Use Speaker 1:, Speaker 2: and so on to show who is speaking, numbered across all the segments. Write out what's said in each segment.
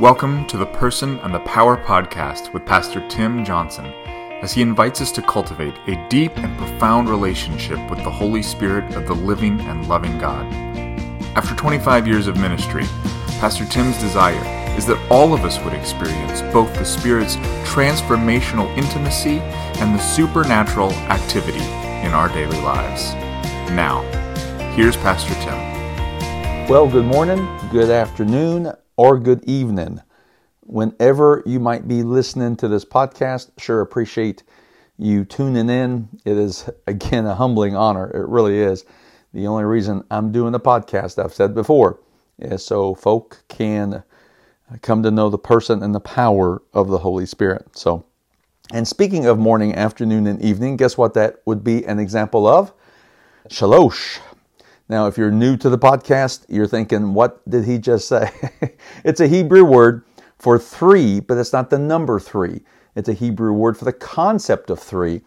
Speaker 1: Welcome to the Person and the Power podcast with Pastor Tim Johnson as he invites us to cultivate a deep and profound relationship with the Holy Spirit of the living and loving God. After 25 years of ministry, Pastor Tim's desire is that all of us would experience both the Spirit's transformational intimacy and the supernatural activity in our daily lives. Now, here's Pastor Tim.
Speaker 2: Well, good morning, good afternoon, or good evening. Whenever you might be listening to this podcast, sure appreciate you tuning in. It is, again, a humbling honor. It really is. The only reason I'm doing the podcast, I've said before, is so folk can uh, come to know the person and the power of the Holy Spirit. So, and speaking of morning, afternoon, and evening, guess what that would be an example of? Shalosh. Now, if you're new to the podcast, you're thinking, what did he just say? it's a Hebrew word for three, but it's not the number three. It's a Hebrew word for the concept of three.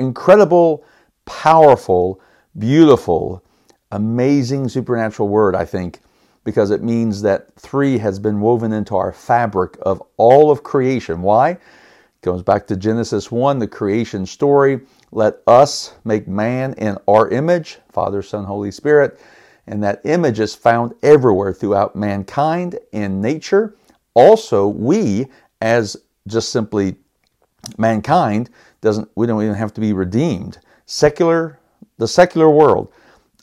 Speaker 2: Incredible, powerful, beautiful, amazing supernatural word, I think, because it means that three has been woven into our fabric of all of creation. Why? It goes back to Genesis 1, the creation story. Let us make man in our image, Father, Son, Holy Spirit. And that image is found everywhere throughout mankind in nature. Also, we, as just simply mankind, doesn't we don't even have to be redeemed. Secular, the secular world,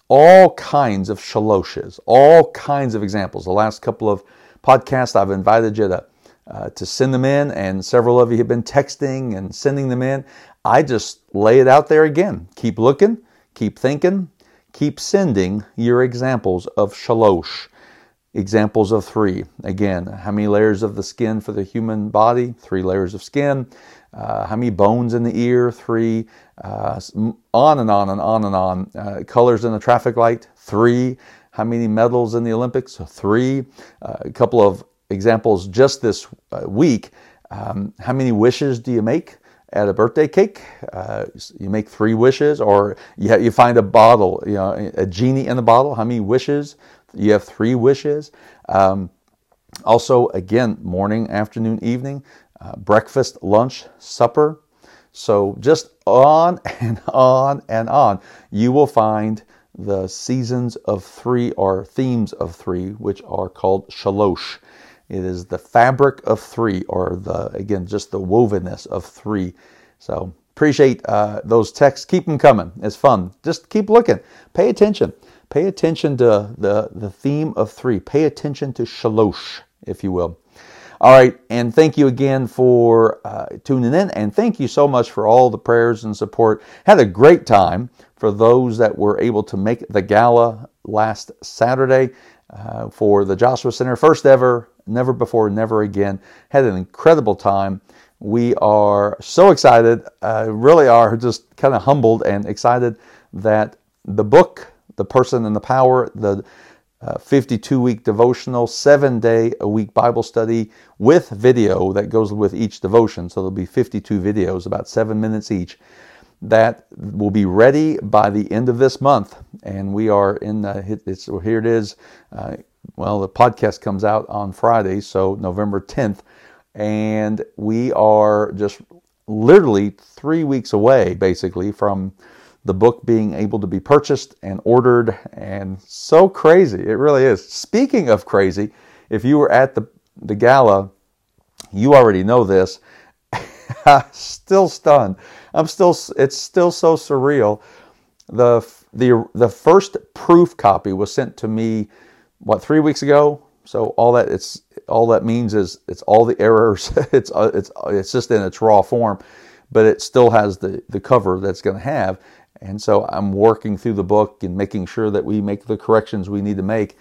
Speaker 2: all kinds of shaloshes, all kinds of examples. The last couple of podcasts, I've invited you to uh, to send them in, and several of you have been texting and sending them in. I just lay it out there again. Keep looking, keep thinking, keep sending your examples of shalosh. Examples of three. Again, how many layers of the skin for the human body? Three layers of skin. Uh, how many bones in the ear? Three. Uh, on and on and on and on. Uh, colors in the traffic light? Three. How many medals in the Olympics? Three. Uh, a couple of examples just this uh, week. Um, how many wishes do you make? At a birthday cake. Uh, you make three wishes, or you, you find a bottle, you know, a genie in the bottle. How many wishes? You have three wishes. Um, also, again, morning, afternoon, evening, uh, breakfast, lunch, supper. So just on and on and on, you will find the seasons of three or themes of three, which are called shalosh. It is the fabric of three, or the again just the wovenness of three. So appreciate uh, those texts. Keep them coming. It's fun. Just keep looking. Pay attention. Pay attention to the the theme of three. Pay attention to shalosh, if you will. All right, and thank you again for uh, tuning in, and thank you so much for all the prayers and support. Had a great time for those that were able to make the gala last Saturday uh, for the Joshua Center, first ever never before, never again. Had an incredible time. We are so excited, uh, really are just kind of humbled and excited that the book, The Person and the Power, the 52 uh, week devotional, seven day a week Bible study with video that goes with each devotion. So there'll be 52 videos, about seven minutes each. That will be ready by the end of this month, and we are in. The, it's here. It is. Uh, well, the podcast comes out on Friday, so November 10th, and we are just literally three weeks away, basically, from the book being able to be purchased and ordered, and so crazy. It really is. Speaking of crazy, if you were at the, the gala, you already know this. still stunned. I'm still, it's still so surreal. The, the, the first proof copy was sent to me what three weeks ago. So all that it's all that means is it's all the errors. it's uh, it's it's just in its raw form, but it still has the the cover that's going to have. And so I'm working through the book and making sure that we make the corrections we need to make.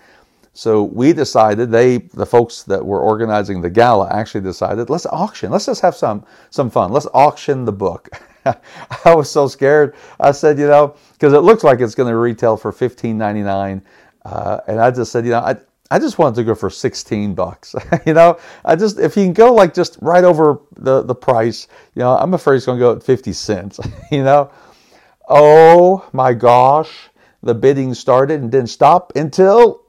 Speaker 2: So we decided they the folks that were organizing the gala actually decided let's auction. Let's just have some some fun. Let's auction the book. I was so scared. I said, you know, because it looks like it's going to retail for fifteen ninety nine uh, and I just said, you know, I, I just wanted to go for 16 bucks. you know, I just, if you can go like just right over the, the price, you know, I'm afraid he's going to go at 50 cents, you know. Oh my gosh. The bidding started and didn't stop until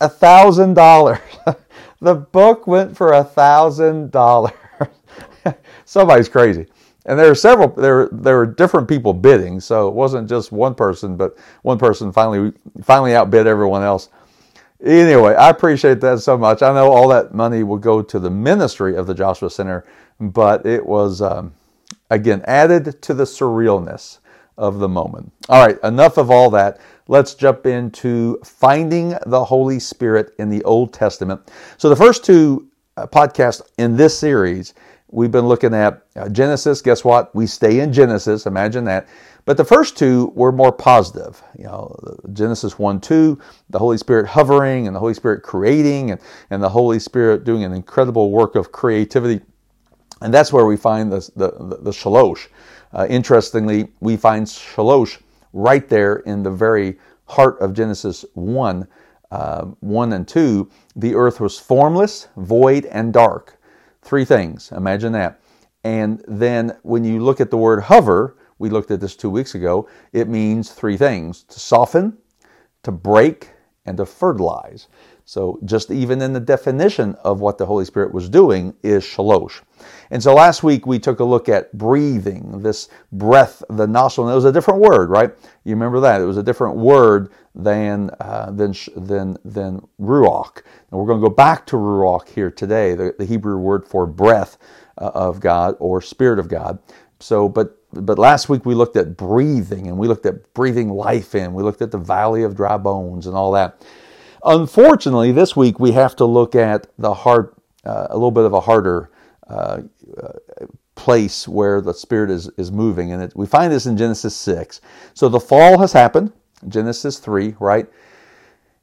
Speaker 2: a thousand dollars. the book went for a thousand dollars. Somebody's crazy. And there were several there there were different people bidding, so it wasn't just one person, but one person finally finally outbid everyone else. Anyway, I appreciate that so much. I know all that money will go to the ministry of the Joshua Center, but it was um, again added to the surrealness of the moment. All right, enough of all that. Let's jump into finding the Holy Spirit in the Old Testament. So the first two uh, podcasts in this series We've been looking at uh, Genesis. Guess what? We stay in Genesis. Imagine that. But the first two were more positive. You know, Genesis 1 2, the Holy Spirit hovering and the Holy Spirit creating and, and the Holy Spirit doing an incredible work of creativity. And that's where we find the, the, the shalosh. Uh, interestingly, we find shalosh right there in the very heart of Genesis 1, uh, 1 and 2. The earth was formless, void, and dark. Three things. Imagine that. And then when you look at the word hover, we looked at this two weeks ago, it means three things to soften, to break, and to fertilize. So, just even in the definition of what the Holy Spirit was doing is shalosh. And so last week we took a look at breathing, this breath, the nostril, and it was a different word, right? You remember that? It was a different word than, uh, than, than, than ruach. And we're going to go back to ruach here today, the, the Hebrew word for breath uh, of God or Spirit of God. So, but but last week we looked at breathing and we looked at breathing life in. We looked at the valley of dry bones and all that. Unfortunately, this week we have to look at the heart, uh, a little bit of a harder uh, place where the Spirit is, is moving. And it, we find this in Genesis 6. So the fall has happened, Genesis 3, right?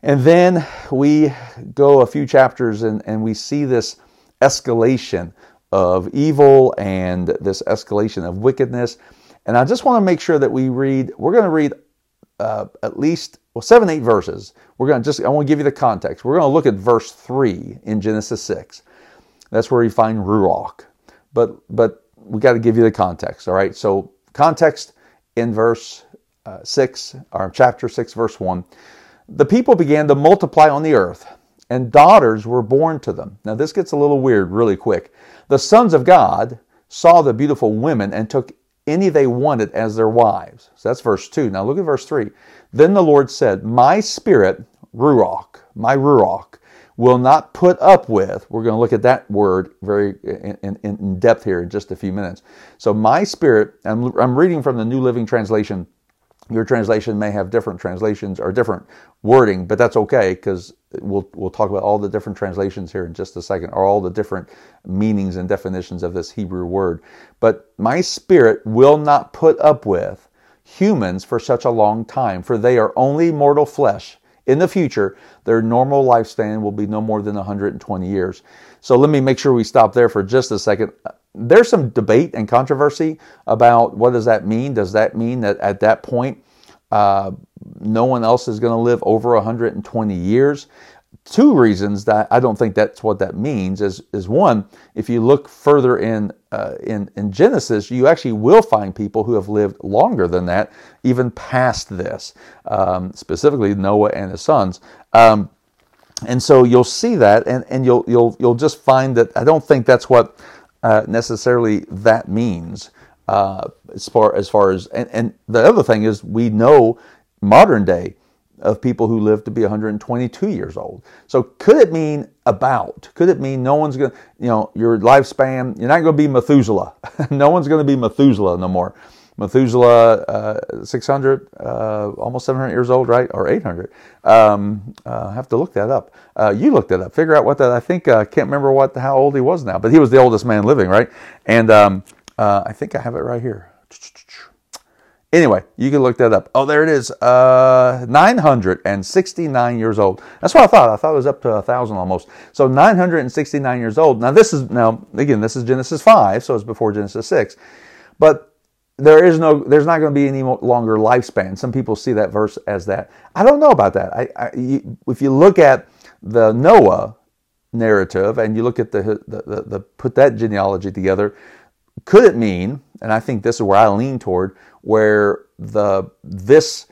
Speaker 2: And then we go a few chapters and, and we see this escalation of evil and this escalation of wickedness. And I just want to make sure that we read, we're going to read uh, at least well seven eight verses. We're going to just i want to give you the context. We're going to look at verse 3 in genesis 6 that's where you find ruach. But but we got to give you the context all right? So context in verse uh, 6 or chapter 6 verse 1 the people began to multiply on the earth and daughters were born to them. Now this gets a little weird really quick. The sons of god saw the beautiful women and took any they wanted as their wives. So that's verse 2. Now look at verse 3. Then the Lord said, My spirit, Ruach, my Ruach, will not put up with, we're going to look at that word very in, in, in depth here in just a few minutes. So my spirit, I'm, I'm reading from the New Living Translation your translation may have different translations or different wording, but that's okay because we'll we'll talk about all the different translations here in just a second, or all the different meanings and definitions of this Hebrew word. But my spirit will not put up with humans for such a long time, for they are only mortal flesh. In the future, their normal lifespan will be no more than 120 years. So let me make sure we stop there for just a second there's some debate and controversy about what does that mean. Does that mean that at that point uh, no one else is going to live over 120 years? Two reasons that I don't think that's what that means is is one, if you look further in uh, in in Genesis, you actually will find people who have lived longer than that, even past this. Um, specifically, Noah and his sons. Um, and so you'll see that, and, and you'll you'll you'll just find that I don't think that's what uh, necessarily that means uh, as far as far as and, and the other thing is we know modern day of people who live to be 122 years old. So could it mean about? Could it mean no one's going to, you know, your lifespan, you're not going to be Methuselah. no one's going to be Methuselah no more. Methuselah, uh, 600, uh, almost 700 years old, right? Or 800. Um, uh, I have to look that up. Uh, you looked that up. Figure out what that. I think I uh, can't remember what how old he was now, but he was the oldest man living, right? And um, uh, I think I have it right here. Anyway, you can look that up. Oh, there it is. 969 years old. That's what I thought. I thought it was up to a thousand almost. So 969 years old. Now this is now again this is Genesis 5, so it's before Genesis 6. But there is no there's not going to be any longer lifespan. Some people see that verse as that. I don't know about that. I, I you, if you look at the noah narrative and you look at the, the, the, the put that genealogy together could it mean and i think this is where i lean toward where the this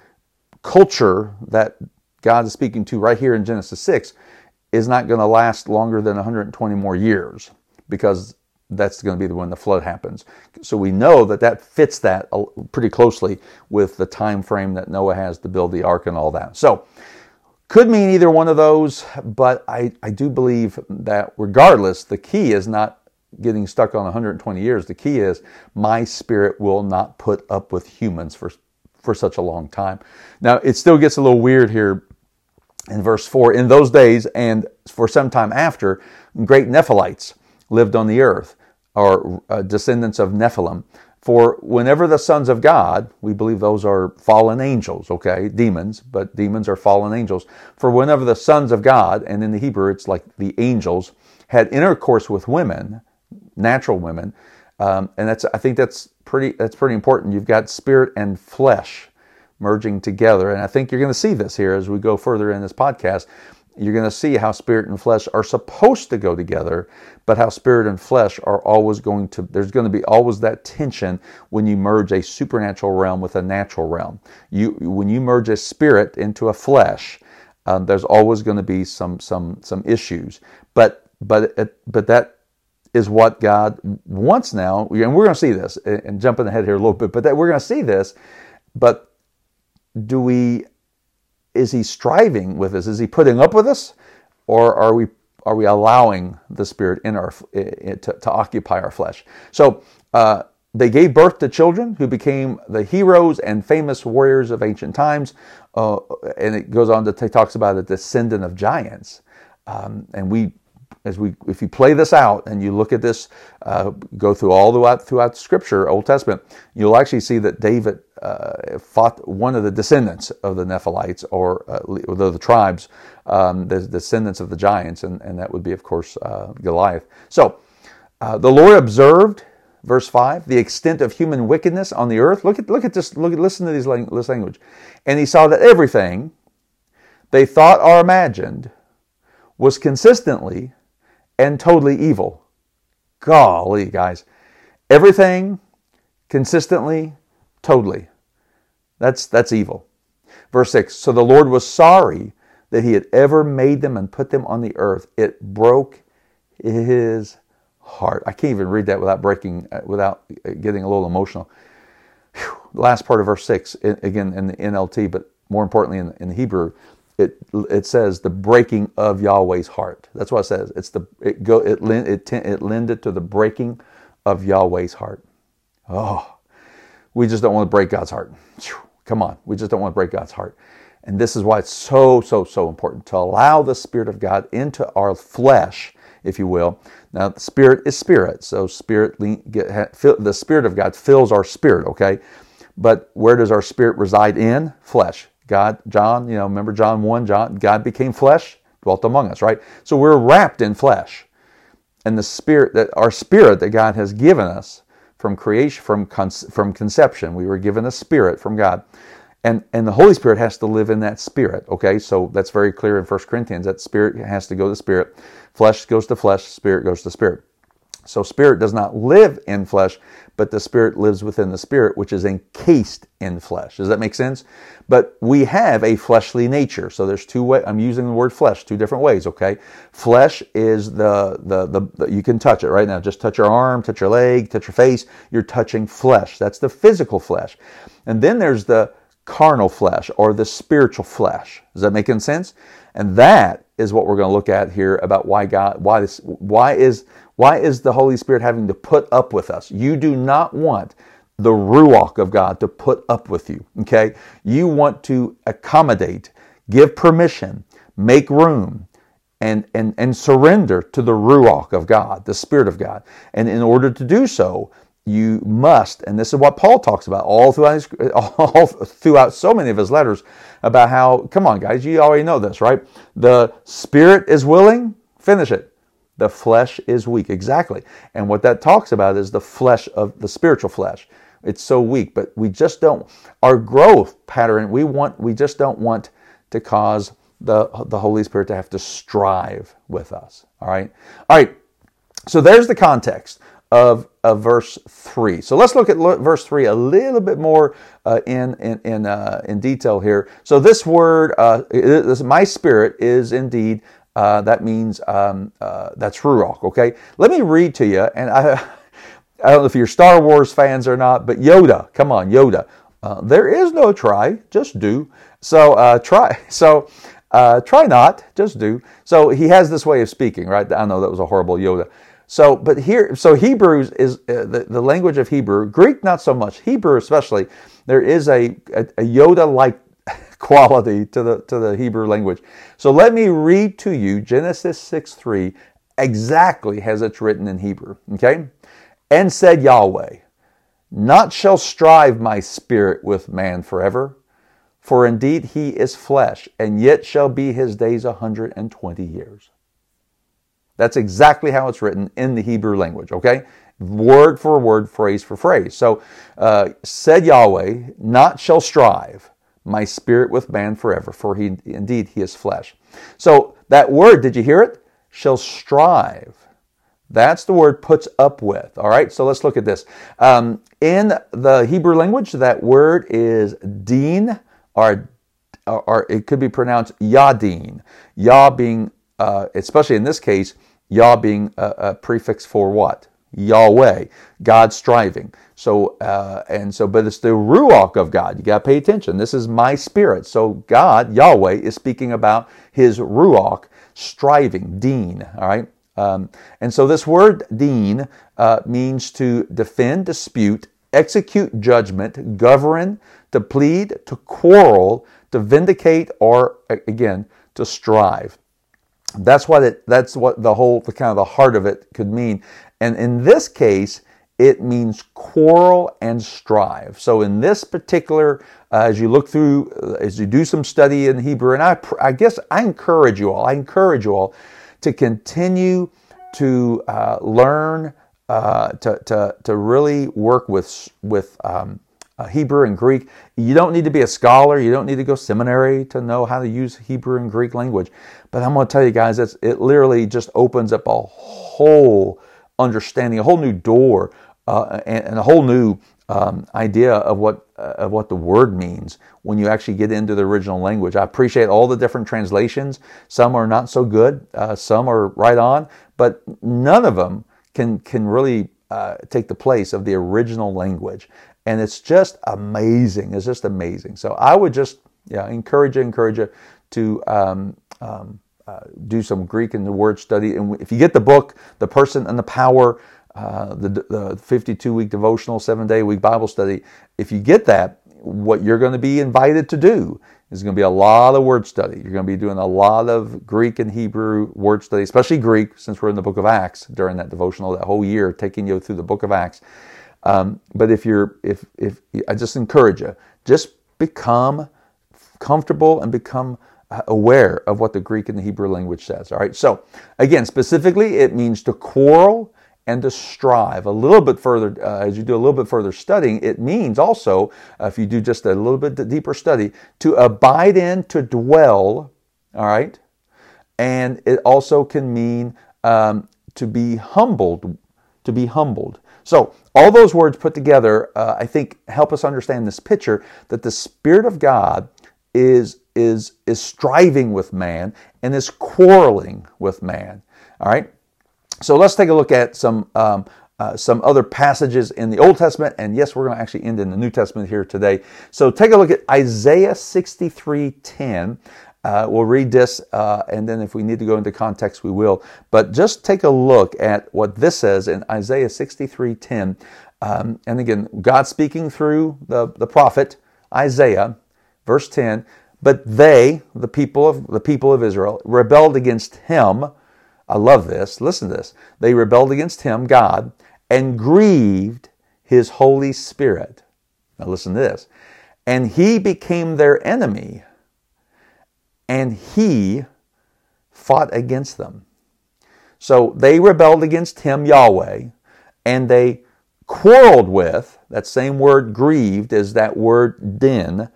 Speaker 2: culture that god is speaking to right here in genesis 6 is not going to last longer than 120 more years because that's going to be the when the flood happens. So we know that that fits that uh, pretty closely with the time frame that Noah has to build the ark and all that. So could mean either one of those, but I, I do believe that regardless, the key is not getting stuck on 120 years. The key is my spirit will not put up with humans for for such a long time. Now it still gets a little weird here in verse 4 in those days and for some time after great nephilites lived on the earth or uh, descendants of nephilim for whenever the sons of god we believe those are fallen angels okay demons but demons are fallen angels for whenever the sons of god and in the hebrew it's like the angels had intercourse with women natural women um, and that's i think that's pretty that's pretty important you've got spirit and flesh merging together. And I think you're going to see this here as we go further in this podcast. You're going to see how spirit and flesh are supposed to go together, but how spirit and flesh are always going to, there's going to be always that tension when you merge a supernatural realm with a natural realm. You, when you merge a spirit into a flesh, um, there's always going to be some, some, some issues. But, but, but that is what God wants now, and we're going to see this, and jumping ahead here a little bit, but that we're going to see this. But do we is he striving with us? Is he putting up with us, or are we are we allowing the Spirit in our to, to occupy our flesh? So uh, they gave birth to children who became the heroes and famous warriors of ancient times, uh, and it goes on to talks about a descendant of giants, um, and we as we if you play this out and you look at this uh, go through all throughout throughout scripture old testament you'll actually see that david uh, fought one of the descendants of the nephilites or uh, the, the, tribes um, the descendants of the giants and, and that would be of course uh, goliath. So uh, the lord observed verse 5 the extent of human wickedness on the earth. Look at look at this look at listen to these this language. And he saw that everything they thought or imagined was consistently and totally evil. Golly, guys. Everything consistently, totally. That's, that's evil. Verse 6 So the Lord was sorry that he had ever made them and put them on the earth. It broke his heart. I can't even read that without breaking, uh, without uh, getting a little emotional. Whew. Last part of verse 6, again in the NLT, but more importantly in, in the Hebrew, it it says the breaking of Yahweh's heart. That's what it says. It's the it go it it it lended to the breaking of Yahweh's heart. Oh, we just don't want to break God's heart. Come on, we just don't want to break God's heart. And this is why it's so so so important to allow the Spirit of God into our flesh, if you will. Now, the Spirit is spirit, so spirit the Spirit of God fills our spirit. Okay, but where does our spirit reside in? Flesh. God, John, you know, remember John 1, John, God became flesh, dwelt among us, right? So we're wrapped in flesh. And the spirit that our spirit that God has given us from creation, from, from conception, we were given a spirit from God. And, and the Holy Spirit has to live in that spirit. Okay, so that's very clear in 1 Corinthians. That spirit has to go to spirit. Flesh goes to flesh, spirit goes to spirit. So spirit does not live in flesh, but the spirit lives within the spirit, which is encased in flesh. Does that make sense? But we have a fleshly nature. So there's two ways. I'm using the word flesh two different ways. Okay, flesh is the, the the the you can touch it right now. Just touch your arm, touch your leg, touch your face. You're touching flesh. That's the physical flesh. And then there's the carnal flesh or the spiritual flesh. Does that make sense? And that is what we're going to look at here about why God, why this, why is, why is the Holy Spirit having to put up with us? You do not want the Ruach of God to put up with you, okay? You want to accommodate, give permission, make room, and, and, and surrender to the Ruach of God, the Spirit of God. And in order to do so, you must, and this is what Paul talks about all throughout, his, all throughout so many of his letters about how, come on, guys, you already know this, right? The spirit is willing, finish it. The flesh is weak. Exactly. And what that talks about is the flesh of the spiritual flesh. It's so weak, but we just don't, our growth pattern, we want, we just don't want to cause the, the Holy Spirit to have to strive with us. All right. All right. So there's the context of, of verse 3. So let's look at verse 3 a little bit more uh, in, in, in, uh, in detail here. So this word, uh, my spirit, is indeed uh, that means um, uh, that's Ruach, okay? Let me read to you, and I, I don't know if you're Star Wars fans or not, but Yoda, come on, Yoda. Uh, there is no try, just do. So uh, try, so uh, try not, just do. So he has this way of speaking, right? I know that was a horrible Yoda. So, but here, so Hebrews is uh, the, the language of Hebrew, Greek not so much, Hebrew especially. There is a, a, a Yoda-like quality to the to the Hebrew language. So let me read to you Genesis 6 3 exactly as it's written in Hebrew. Okay? And said Yahweh, Not shall strive my spirit with man forever, for indeed he is flesh, and yet shall be his days a hundred and twenty years. That's exactly how it's written in the Hebrew language, okay? Word for word, phrase for phrase. So, uh, said Yahweh, not shall strive my spirit with man forever, for he indeed he is flesh. So that word, did you hear it? Shall strive. That's the word puts up with. All right, so let's look at this. Um, in the Hebrew language, that word is din, or, or it could be pronounced yadin. Yah being, uh, especially in this case, Yah being a, a prefix for what? Yahweh, God striving. So, uh, and so, but it's the Ruach of God. You got to pay attention. This is my spirit. So, God, Yahweh, is speaking about his Ruach striving, din, all right? Um, and so, this word din uh, means to defend, dispute, execute judgment, govern, to plead, to quarrel, to vindicate, or again, to strive. That's what it. That's what the whole, the kind of the heart of it could mean. And in this case, it means quarrel and strive. So in this particular, uh, as you look through, uh, as you do some study in Hebrew, and I, I guess I encourage you all, I encourage you all to continue to uh, learn, uh, to, to, to really work with, with um, uh, Hebrew and Greek. You don't need to be a scholar. You don't need to go seminary to know how to use Hebrew and Greek language. But I'm going to tell you guys, it literally just opens up a whole understanding, a whole new door, uh, and, and, a whole new um, idea of what uh, of what the word means when you actually get into the original language. I appreciate all the different translations. Some are not so good. Uh, some are right on, but none of them can can really uh, take the place of the original language. And it's just amazing. It's just amazing. So I would just yeah encourage you, encourage you to um, um, uh, do some Greek and the word study. And if you get the book, The Person and the Power, uh, the, the 52 week devotional, seven day week Bible study, if you get that, what you're going to be invited to do is going to be a lot of word study. You're going to be doing a lot of Greek and Hebrew word study, especially Greek, since we're in the book of Acts during that devotional, that whole year, taking you through the book of Acts. Um, but if you're, if, if, I just encourage you, just become comfortable and become aware of what the Greek and the Hebrew language says. All right. So again, specifically, it means to quarrel and to strive. A little bit further, uh, as you do a little bit further studying, it means also, uh, if you do just a little bit deeper study, to abide in, to dwell. All right. And it also can mean um, to be humbled, to be humbled. So, all those words put together, uh, I think, help us understand this picture that the Spirit of God is is is striving with man and is quarreling with man. All right. So let's take a look at some um, uh, some other passages in the Old Testament, and yes, we're going to actually end in the New Testament here today. So take a look at Isaiah 63:10. Uh, we'll read this, uh, and then if we need to go into context, we will. But just take a look at what this says in Isaiah 63:10. Um, and again, God speaking through the, the prophet Isaiah, verse 10. But they, the people of the people of Israel, rebelled against him. I love this. Listen to this. They rebelled against him, God, and grieved his Holy Spirit. Now listen to this. And he became their enemy, and he fought against them. So they rebelled against him, Yahweh, and they quarreled with, that same word grieved is that word din,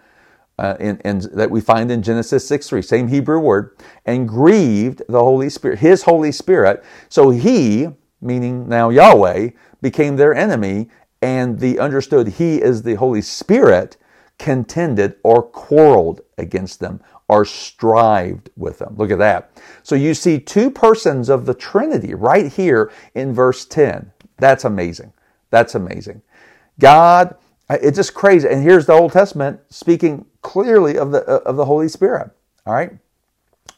Speaker 2: uh, in, in, that we find in Genesis 6 3, same Hebrew word, and grieved the Holy Spirit, his Holy Spirit. So he, meaning now Yahweh, became their enemy, and the understood he is the Holy Spirit contended or quarreled against them or strived with them. Look at that. So you see two persons of the Trinity right here in verse 10. That's amazing. That's amazing. God, it's just crazy. And here's the Old Testament speaking clearly of the of the Holy Spirit. All right,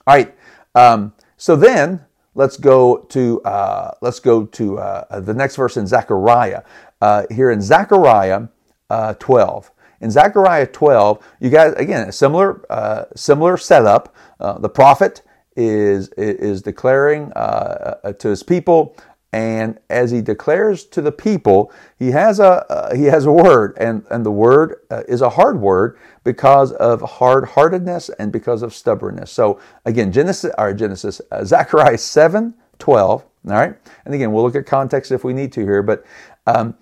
Speaker 2: all right. Um, so then let's go to uh, let's go to uh, the next verse in Zechariah. Uh, here in Zechariah uh, 12. In Zechariah 12, you guys again a similar uh, similar setup. Uh, the prophet is is declaring to his people and as he declares to the people, he has a uh, he has a word, and and the word uh, is a hard word because of hard heartedness and because of stubbornness. So again, Genesis or Genesis, uh, Zechariah seven twelve. All right, and again, we'll look at context if we need to here, but um,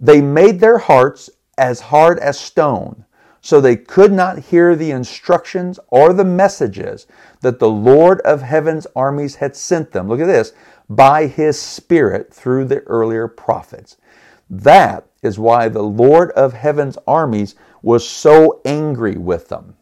Speaker 2: they made their hearts as hard as stone, so they could not hear the instructions or the messages that the Lord of heaven's armies had sent them. Look at this by his Spirit through the earlier prophets. That is why the Lord of heaven's armies was so angry with them.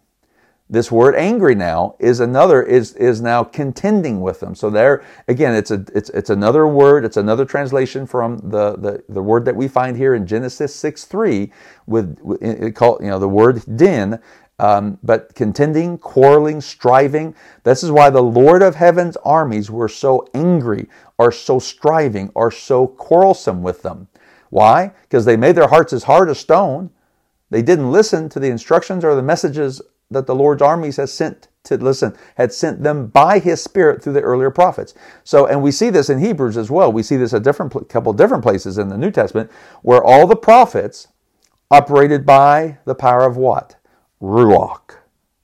Speaker 2: This word angry now is another is is now contending with them. So there again it's a it's it's another word, it's another translation from the the, the word that we find here in Genesis 6 3 with it called you know the word din um, but contending, quarreling, striving. This is why the Lord of heaven's armies were so angry, are so striving, are so quarrelsome with them. Why? Because they made their hearts as hard as stone. They didn't listen to the instructions or the messages that the Lord's armies has sent to listen, had sent them by His Spirit through the earlier prophets. So, and we see this in Hebrews as well. We see this a different couple different places in the New Testament where all the prophets operated by the power of what? Ruach.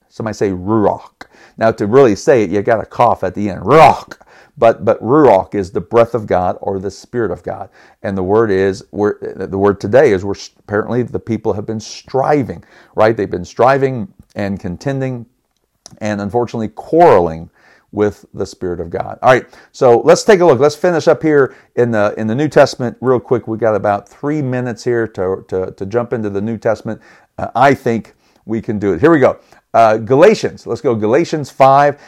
Speaker 2: Somebody say Ruach. Now, to really say it, you got to cough at the end. Ruach. But but Ruach is the breath of God or the Spirit of God, and the word is we're, the word today is we're apparently the people have been striving, right? They've been striving and contending, and unfortunately quarreling with the Spirit of God. All right, so let's take a look. Let's finish up here in the in the New Testament real quick. We got about three minutes here to to, to jump into the New Testament. Uh, I think we can do it. Here we go. Uh, Galatians. Let's go. Galatians 5.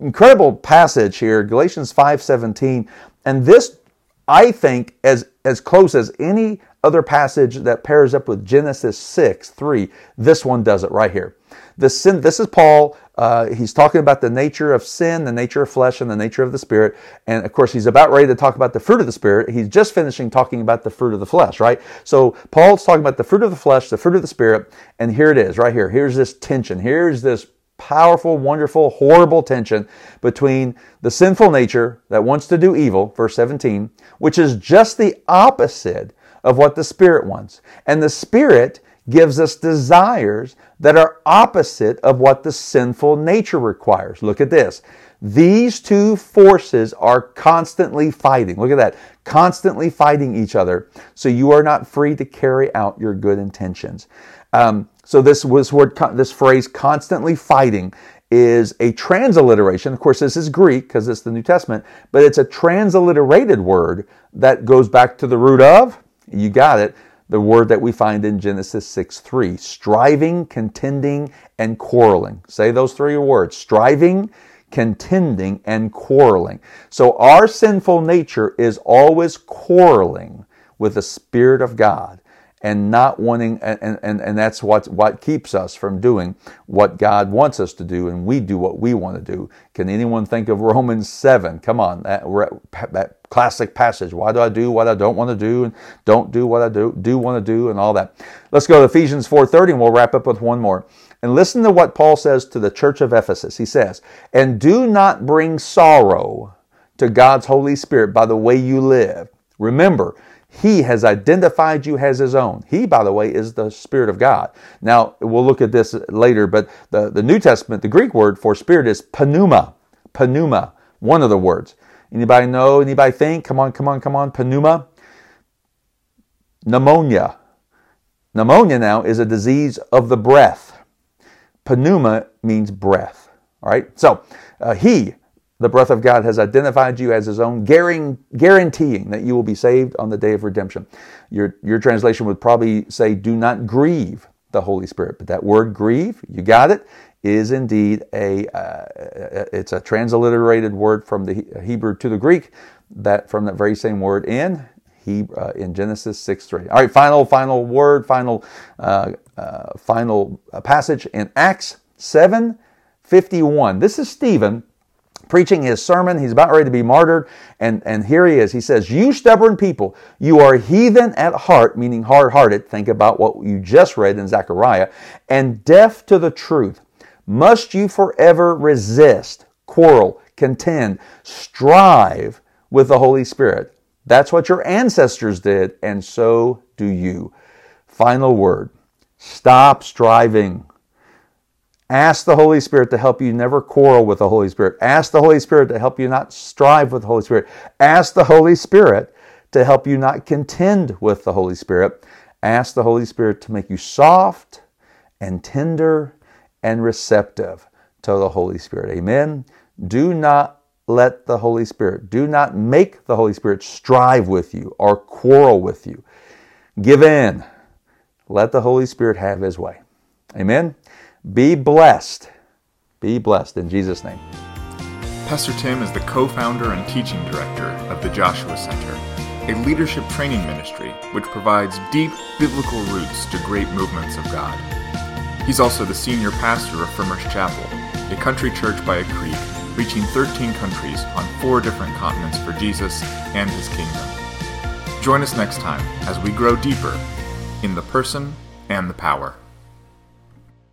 Speaker 2: Incredible passage here. Galatians 5:17. And this, I think, as as close as any other passage that pairs up with Genesis 6, 3, this one does it right here. The sin, this is Paul. Uh, he's talking about the nature of sin, the nature of flesh, and the nature of the spirit. And of course, he's about ready to talk about the fruit of the spirit. He's just finishing talking about the fruit of the flesh, right? So Paul's talking about the fruit of the flesh, the fruit of the spirit. And here it is, right here. Here's this tension. Here's this powerful, wonderful, horrible tension between the sinful nature that wants to do evil, verse 17, which is just the opposite of what the Spirit wants. And the Spirit gives us desires that are opposite of what the sinful nature requires. Look at this. These two forces are constantly fighting. Look at that. Constantly fighting each other. So you are not free to carry out your good intentions. Um, so this was word, this phrase, constantly fighting, is a transliteration. Of course, this is Greek because it's the New Testament, but it's a transliterated word that goes back to the root of, you got it, the word that we find in Genesis 6 3 striving, contending, and quarreling. Say those three words striving, contending, and quarreling. So our sinful nature is always quarreling with the Spirit of God and not wanting and, and, and that's what what keeps us from doing what God wants us to do and we do what we want to do. Can anyone think of Romans 7? Come on, that, that classic passage. Why do I do what I don't want to do and don't do what I do do want to do and all that. Let's go to Ephesians 4:30 and we'll wrap up with one more. And listen to what Paul says to the church of Ephesus. He says, "And do not bring sorrow to God's Holy Spirit by the way you live. Remember, he has identified you as his own. He, by the way, is the Spirit of God. Now, we'll look at this later, but the, the New Testament, the Greek word for spirit is pneuma. Pneuma, one of the words. Anybody know? Anybody think? Come on, come on, come on. Pneuma. Pneumonia. Pneumonia now is a disease of the breath. Pneuma means breath. All right. So uh, he the breath of God has identified you as his own, guaranteeing that you will be saved on the day of redemption. Your, your translation would probably say, Do not grieve the Holy Spirit. But that word grieve, you got it, is indeed a uh, it's a transliterated word from the Hebrew to the Greek that from that very same word in he uh, in Genesis 6 3. All right, final, final word, final, uh, uh, final passage in Acts 7 51. This is Stephen preaching his sermon. He's about ready to be martyred. And, and here he is. He says, You stubborn people, you are heathen at heart, meaning hard hearted. Think about what you just read in Zechariah, and deaf to the truth. Must you forever resist, quarrel, contend, strive with the Holy Spirit? That's what your ancestors did, and so do you. Final word stop striving. Ask the Holy Spirit to help you never quarrel with the Holy Spirit. Ask the Holy Spirit to help you not strive with the Holy Spirit. Ask the Holy Spirit to help you not contend with the Holy Spirit. Ask the Holy Spirit to make you soft and tender and receptive to the Holy Spirit. Amen. Do not let the Holy Spirit, do not make the Holy Spirit strive with you or quarrel with you. Give in. Let the Holy Spirit have his way. Amen. Be blessed. Be blessed in Jesus' name.
Speaker 1: Pastor Tim is the co founder and teaching director of the Joshua Center, a leadership training ministry which provides deep biblical roots to great movements of God. He's also the senior pastor of Frimer's Chapel, a country church by a creek reaching 13 countries on four different continents for Jesus and his kingdom. Join us next time as we grow deeper in the person and the power.